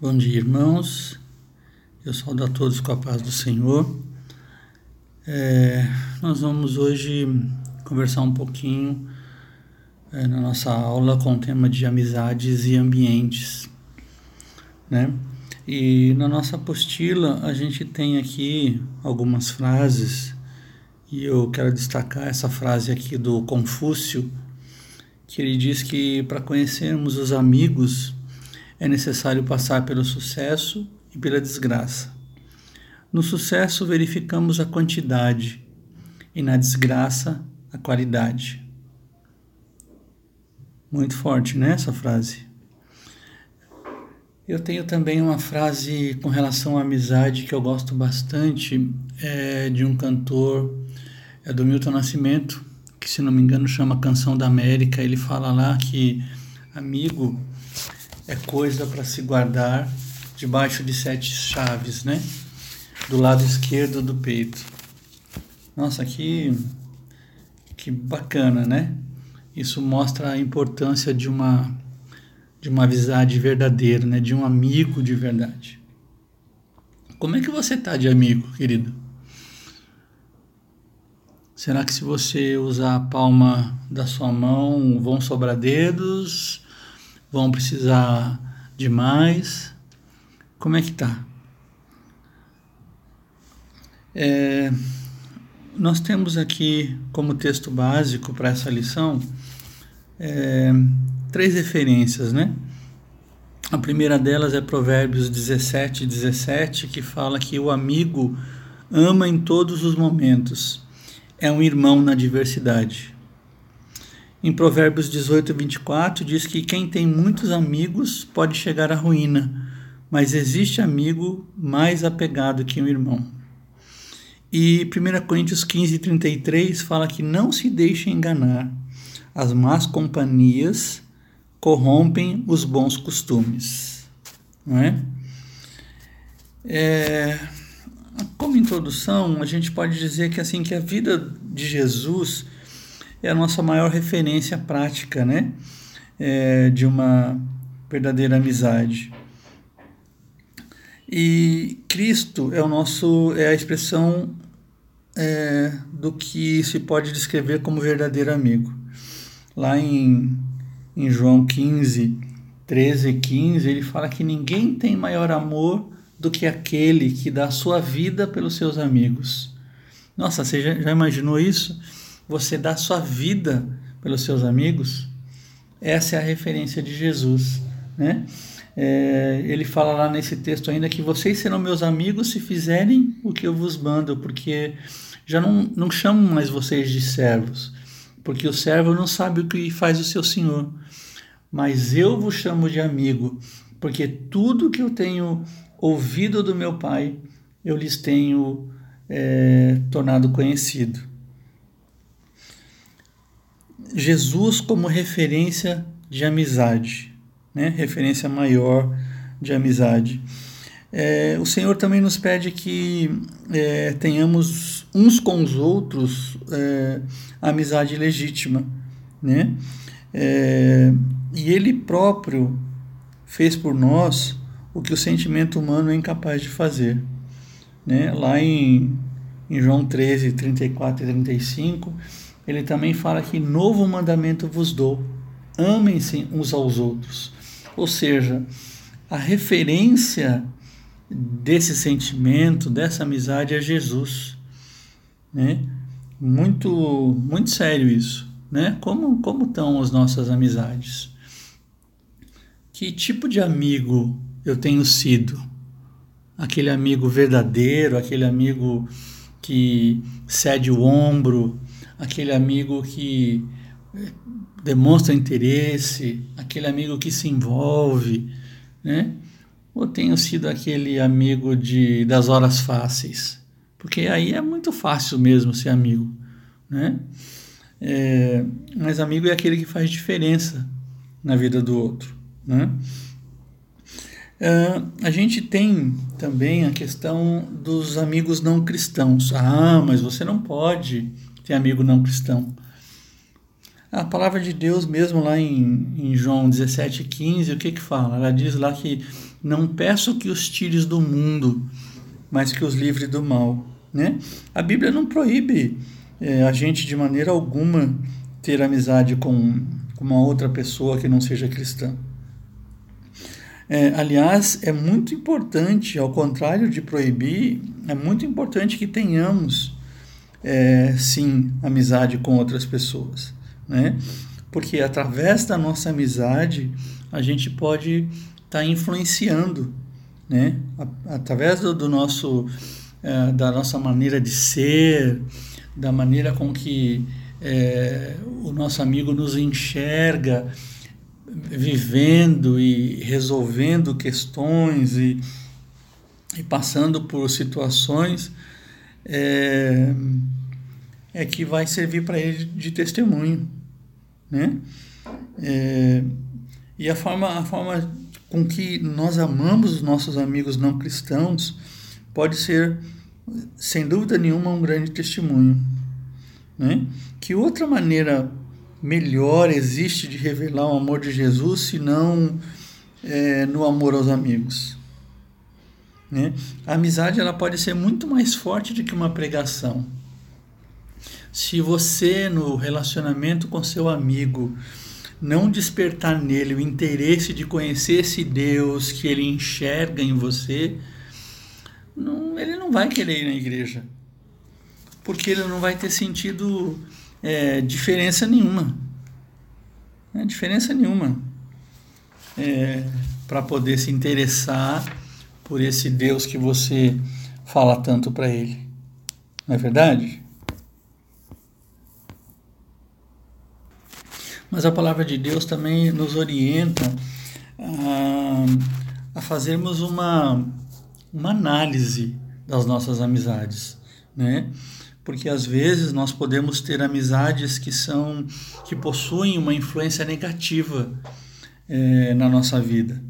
Bom dia, irmãos. Eu saúdo a todos com a paz do Senhor. É, nós vamos hoje conversar um pouquinho é, na nossa aula com o tema de amizades e ambientes, né? E na nossa apostila a gente tem aqui algumas frases e eu quero destacar essa frase aqui do Confúcio, que ele diz que para conhecermos os amigos é necessário passar pelo sucesso e pela desgraça. No sucesso, verificamos a quantidade e na desgraça, a qualidade. Muito forte, né? Essa frase. Eu tenho também uma frase com relação à amizade que eu gosto bastante, é de um cantor, é do Milton Nascimento, que se não me engano chama Canção da América. Ele fala lá que amigo é coisa para se guardar debaixo de sete chaves, né? Do lado esquerdo do peito. Nossa, que, que bacana, né? Isso mostra a importância de uma, de uma amizade verdadeira, né? De um amigo de verdade. Como é que você tá de amigo, querido? Será que se você usar a palma da sua mão vão sobrar dedos? Vão precisar de mais. Como é que tá? É, nós temos aqui como texto básico para essa lição é, três referências, né? A primeira delas é Provérbios 17, 17, que fala que o amigo ama em todos os momentos, é um irmão na diversidade. Em Provérbios 18, 24, diz que quem tem muitos amigos pode chegar à ruína, mas existe amigo mais apegado que um irmão. E 1 Coríntios 15, 33 fala que não se deixe enganar, as más companhias corrompem os bons costumes. Não é? é? Como introdução, a gente pode dizer que assim que a vida de Jesus é a nossa maior referência prática, né? É, de uma verdadeira amizade. E Cristo é o nosso é a expressão é, do que se pode descrever como verdadeiro amigo. Lá em, em João 15, 13 e 15, ele fala que ninguém tem maior amor do que aquele que dá a sua vida pelos seus amigos. Nossa, você já, já imaginou isso? Você dá sua vida pelos seus amigos, essa é a referência de Jesus, né? É, ele fala lá nesse texto ainda que vocês serão meus amigos se fizerem o que eu vos mando, porque já não, não chamo mais vocês de servos, porque o servo não sabe o que faz o seu senhor, mas eu vos chamo de amigo, porque tudo que eu tenho ouvido do meu Pai, eu lhes tenho é, tornado conhecido. Jesus como referência de amizade, né? referência maior de amizade. É, o Senhor também nos pede que é, tenhamos uns com os outros é, amizade legítima, né? É, e Ele próprio fez por nós o que o sentimento humano é incapaz de fazer, né? Lá em, em João 13, 34 e 35 ele também fala que novo mandamento vos dou: amem-se uns aos outros. Ou seja, a referência desse sentimento, dessa amizade é Jesus, né? Muito, muito sério isso, né? Como, como estão as nossas amizades? Que tipo de amigo eu tenho sido? Aquele amigo verdadeiro, aquele amigo que cede o ombro, aquele amigo que eh, demonstra interesse, aquele amigo que se envolve, né? Ou tenho sido aquele amigo de, das horas fáceis? Porque aí é muito fácil mesmo ser amigo, né? É, mas amigo é aquele que faz diferença na vida do outro, né? Uh, a gente tem também a questão dos amigos não cristãos. Ah, mas você não pode ter amigo não cristão. A palavra de Deus mesmo lá em, em João 17,15, o que que fala? Ela diz lá que não peço que os tires do mundo, mas que os livre do mal. Né? A Bíblia não proíbe é, a gente de maneira alguma ter amizade com, com uma outra pessoa que não seja cristã. É, aliás, é muito importante, ao contrário de proibir, é muito importante que tenhamos, é, sim, amizade com outras pessoas, né? Porque através da nossa amizade a gente pode estar tá influenciando, né? Através do, do nosso, é, da nossa maneira de ser, da maneira com que é, o nosso amigo nos enxerga, vivendo e resolvendo questões e, e passando por situações, é, é que vai servir para ele de testemunho, né? É, e a forma, a forma com que nós amamos os nossos amigos não cristãos pode ser, sem dúvida nenhuma, um grande testemunho. Né? Que outra maneira melhor existe de revelar o amor de Jesus senão é, no amor aos amigos. Né? A amizade ela pode ser muito mais forte do que uma pregação. Se você, no relacionamento com seu amigo, não despertar nele o interesse de conhecer esse Deus que ele enxerga em você, não, ele não vai querer ir na igreja. Porque ele não vai ter sentido é, diferença nenhuma. É, diferença nenhuma. É, para poder se interessar por esse Deus que você fala tanto para ele. Não é verdade? Mas a palavra de Deus também nos orienta a, a fazermos uma, uma análise das nossas amizades, né? porque às vezes nós podemos ter amizades que são que possuem uma influência negativa é, na nossa vida,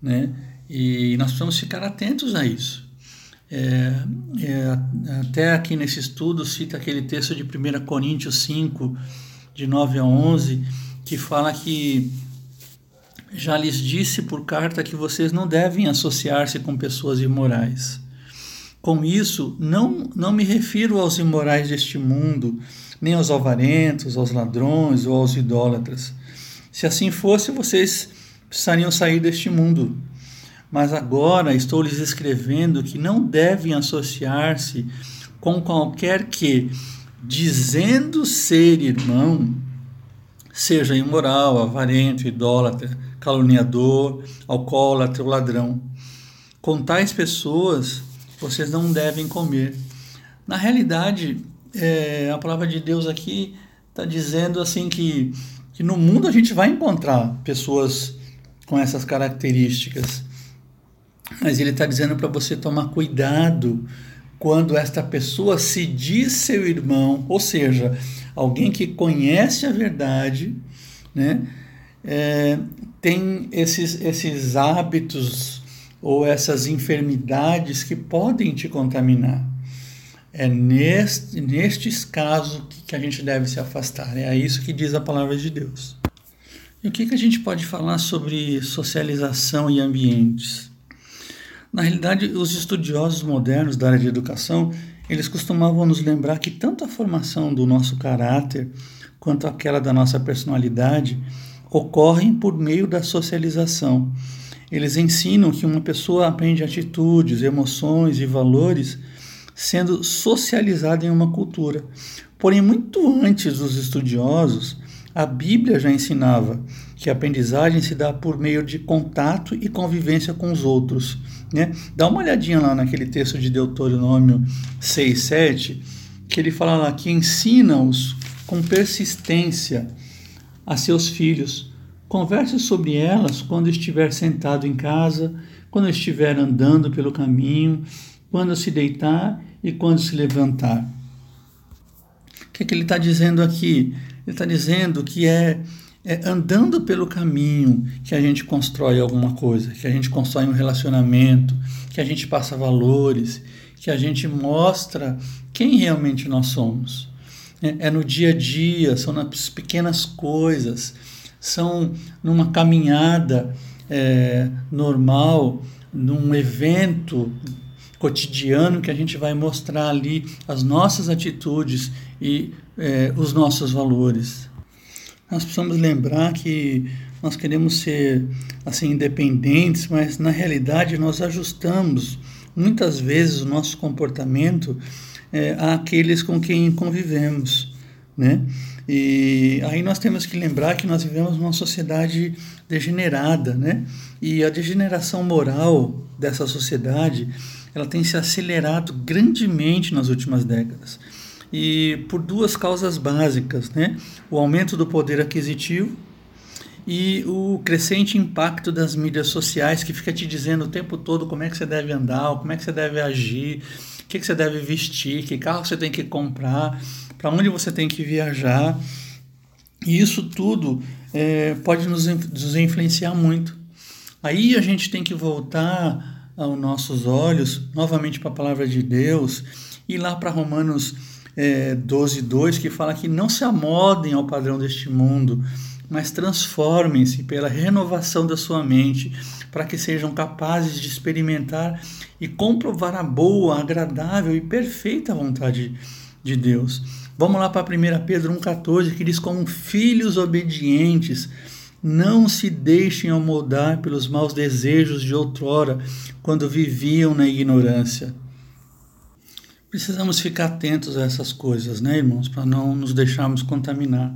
né? E nós precisamos ficar atentos a isso. É, é, até aqui nesse estudo cita aquele texto de 1 Coríntios 5, de 9 a 11, que fala que já lhes disse por carta que vocês não devem associar-se com pessoas imorais. Com isso, não, não me refiro aos imorais deste mundo, nem aos alvarentos, aos ladrões ou aos idólatras. Se assim fosse, vocês precisariam sair deste mundo. Mas agora estou lhes escrevendo que não devem associar-se com qualquer que, dizendo ser irmão, seja imoral, avarento, idólatra, caluniador, alcoólatra ou ladrão. Com tais pessoas, vocês não devem comer. Na realidade, é, a palavra de Deus aqui está dizendo assim que, que no mundo a gente vai encontrar pessoas com essas características, mas ele está dizendo para você tomar cuidado quando esta pessoa se diz seu irmão, ou seja, alguém que conhece a verdade, né, é, tem esses, esses hábitos ou essas enfermidades que podem te contaminar. É neste, nestes casos que a gente deve se afastar. É isso que diz a palavra de Deus. E o que, que a gente pode falar sobre socialização e ambientes? Na realidade, os estudiosos modernos da área de educação, eles costumavam nos lembrar que tanto a formação do nosso caráter quanto aquela da nossa personalidade ocorrem por meio da socialização. Eles ensinam que uma pessoa aprende atitudes, emoções e valores sendo socializada em uma cultura. Porém, muito antes dos estudiosos, a Bíblia já ensinava que a aprendizagem se dá por meio de contato e convivência com os outros. Né? Dá uma olhadinha lá naquele texto de Deuteronômio 6, 7, que ele fala lá que ensina-os com persistência a seus filhos Converse sobre elas quando estiver sentado em casa, quando estiver andando pelo caminho, quando se deitar e quando se levantar. O que, é que ele está dizendo aqui? Ele está dizendo que é, é andando pelo caminho que a gente constrói alguma coisa, que a gente constrói um relacionamento, que a gente passa valores, que a gente mostra quem realmente nós somos. né? é no dia a dia, são nas pequenas coisas, são numa caminhada é, normal, num evento cotidiano que a gente vai mostrar ali as nossas atitudes e é, os nossos valores. Nós precisamos lembrar que nós queremos ser assim independentes, mas na realidade nós ajustamos muitas vezes o nosso comportamento é, àqueles com quem convivemos, né? E aí nós temos que lembrar que nós vivemos numa sociedade degenerada, né? E a degeneração moral dessa sociedade, ela tem se acelerado grandemente nas últimas décadas. E por duas causas básicas, né? O aumento do poder aquisitivo e o crescente impacto das mídias sociais que fica te dizendo o tempo todo como é que você deve andar, como é que você deve agir, o que, que você deve vestir, que carro você tem que comprar, para onde você tem que viajar. E isso tudo é, pode nos, nos influenciar muito. Aí a gente tem que voltar aos nossos olhos novamente para a palavra de Deus e lá para Romanos é, 12, 2, que fala que não se amodem ao padrão deste mundo, mas transformem-se pela renovação da sua mente, para que sejam capazes de experimentar e comprovar a boa, agradável e perfeita vontade de Deus. Vamos lá para 1 Pedro 1,14, que diz: Como filhos obedientes, não se deixem amoldar pelos maus desejos de outrora, quando viviam na ignorância. Precisamos ficar atentos a essas coisas, né, irmãos, para não nos deixarmos contaminar.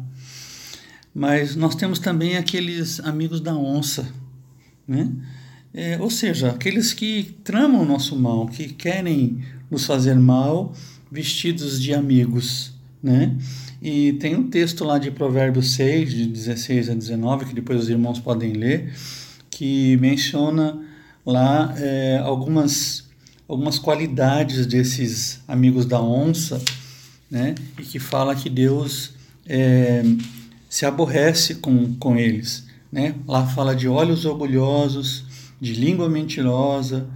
Mas nós temos também aqueles amigos da onça, né? É, ou seja, aqueles que tramam o nosso mal, que querem nos fazer mal, vestidos de amigos, né? E tem um texto lá de Provérbios 6, de 16 a 19, que depois os irmãos podem ler, que menciona lá é, algumas, algumas qualidades desses amigos da onça, né? E que fala que Deus é, se aborrece com, com eles. Né? Lá fala de olhos orgulhosos, de língua mentirosa,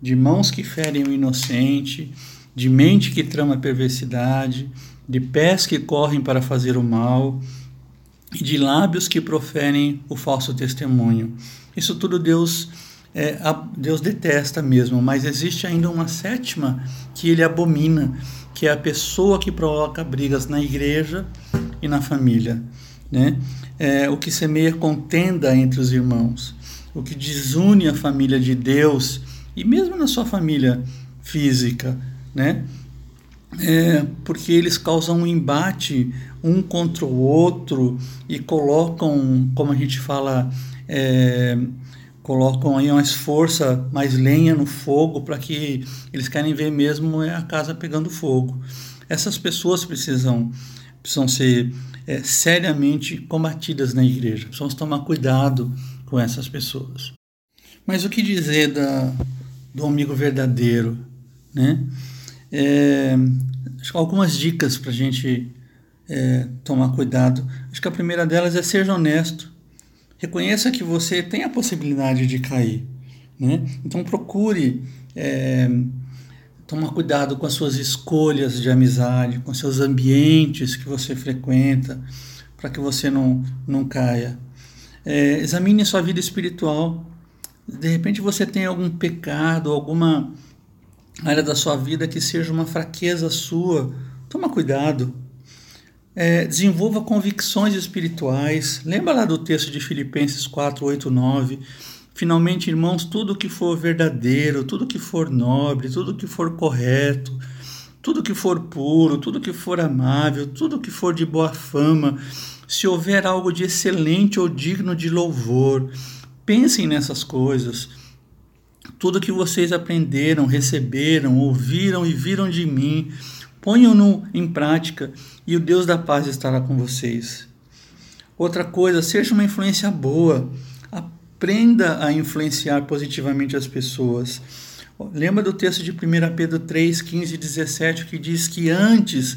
de mãos que ferem o inocente, de mente que trama perversidade, de pés que correm para fazer o mal e de lábios que proferem o falso testemunho. Isso tudo Deus é, Deus detesta mesmo, mas existe ainda uma sétima que ele abomina, que é a pessoa que provoca brigas na igreja e na família né? É, o que semeia contenda entre os irmãos, o que desune a família de Deus e mesmo na sua família física, né? É, porque eles causam um embate um contra o outro e colocam, como a gente fala, é, colocam aí mais força, mais lenha no fogo para que eles querem ver mesmo a casa pegando fogo. Essas pessoas precisam precisam ser é, seriamente combatidas na igreja. Precisamos tomar cuidado com essas pessoas. Mas o que dizer da, do amigo verdadeiro? Né? É, algumas dicas para a gente é, tomar cuidado. Acho que a primeira delas é seja honesto. Reconheça que você tem a possibilidade de cair. Né? Então procure é, Toma cuidado com as suas escolhas de amizade, com seus ambientes que você frequenta, para que você não, não caia. É, examine sua vida espiritual. De repente você tem algum pecado, alguma área da sua vida que seja uma fraqueza sua. Toma cuidado. É, desenvolva convicções espirituais. Lembra lá do texto de Filipenses 4, 8, 9 Finalmente, irmãos, tudo que for verdadeiro, tudo que for nobre, tudo que for correto, tudo que for puro, tudo que for amável, tudo que for de boa fama, se houver algo de excelente ou digno de louvor, pensem nessas coisas. Tudo que vocês aprenderam, receberam, ouviram e viram de mim, ponham-no em prática e o Deus da paz estará com vocês. Outra coisa, seja uma influência boa aprenda a influenciar positivamente as pessoas. Lembra do texto de 1 Pedro 3, 15 e 17 que diz que antes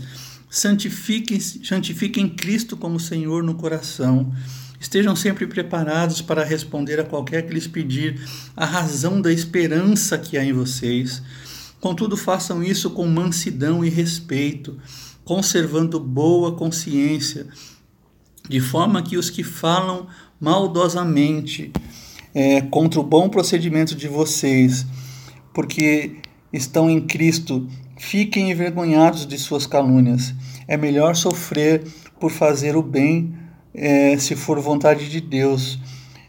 santifiquem, santifiquem Cristo como Senhor no coração. Estejam sempre preparados para responder a qualquer que lhes pedir a razão da esperança que há em vocês. Contudo, façam isso com mansidão e respeito, conservando boa consciência, de forma que os que falam maldosamente é, contra o bom procedimento de vocês, porque estão em Cristo, fiquem envergonhados de suas calúnias. É melhor sofrer por fazer o bem, é, se for vontade de Deus,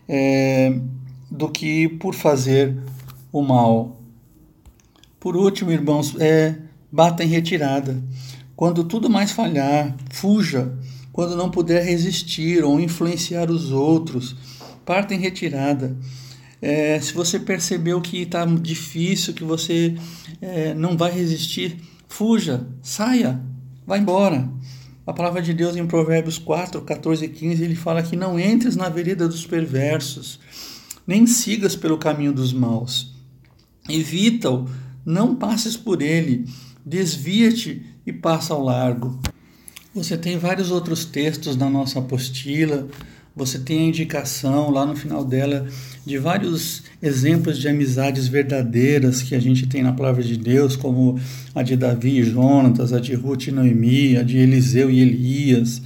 é, do que por fazer o mal. Por último, irmãos, é, bata em retirada. Quando tudo mais falhar, fuja. Quando não puder resistir ou influenciar os outros, parta em retirada. É, se você percebeu que está difícil, que você é, não vai resistir, fuja, saia, vá embora. A palavra de Deus em Provérbios 4, 14 e 15, ele fala que não entres na vereda dos perversos, nem sigas pelo caminho dos maus. Evita-o, não passes por ele, desvia-te e passa ao largo. Você tem vários outros textos na nossa apostila, você tem a indicação lá no final dela de vários exemplos de amizades verdadeiras que a gente tem na palavra de Deus, como a de Davi e Jonatas, a de Ruth e Noemi, a de Eliseu e Elias.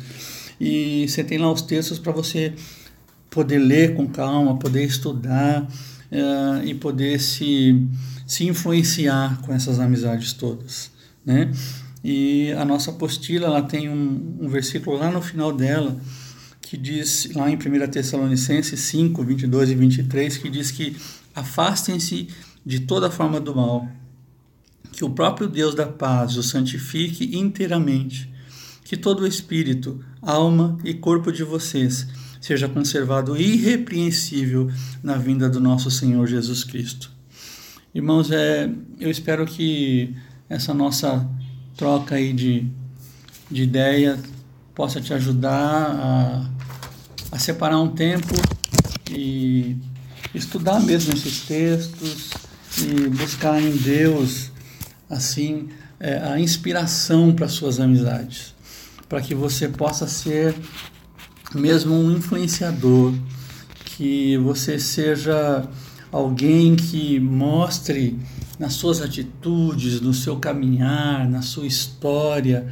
E você tem lá os textos para você poder ler com calma, poder estudar uh, e poder se, se influenciar com essas amizades todas, né? E a nossa apostila, ela tem um, um versículo lá no final dela, que diz lá em 1 Tessalonicenses 5, 22 e 23, que diz que afastem-se de toda forma do mal, que o próprio Deus da paz os santifique inteiramente, que todo o espírito, alma e corpo de vocês seja conservado irrepreensível na vinda do nosso Senhor Jesus Cristo. Irmãos, é, eu espero que essa nossa troca aí de, de ideia possa te ajudar a a separar um tempo e estudar mesmo esses textos e buscar em Deus assim é, a inspiração para suas amizades, para que você possa ser mesmo um influenciador, que você seja alguém que mostre nas suas atitudes, no seu caminhar, na sua história,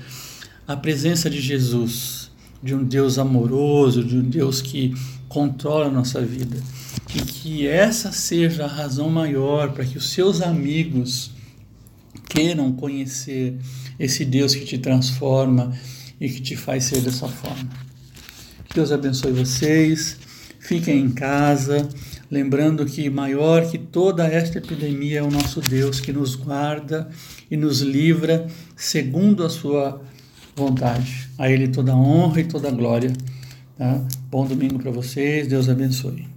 a presença de Jesus de um Deus amoroso, de um Deus que controla a nossa vida. E que essa seja a razão maior para que os seus amigos queiram conhecer esse Deus que te transforma e que te faz ser dessa forma. Que Deus abençoe vocês. Fiquem em casa, lembrando que maior que toda esta epidemia é o nosso Deus que nos guarda e nos livra segundo a sua vontade. A Ele toda honra e toda glória. Tá? Bom domingo para vocês, Deus abençoe.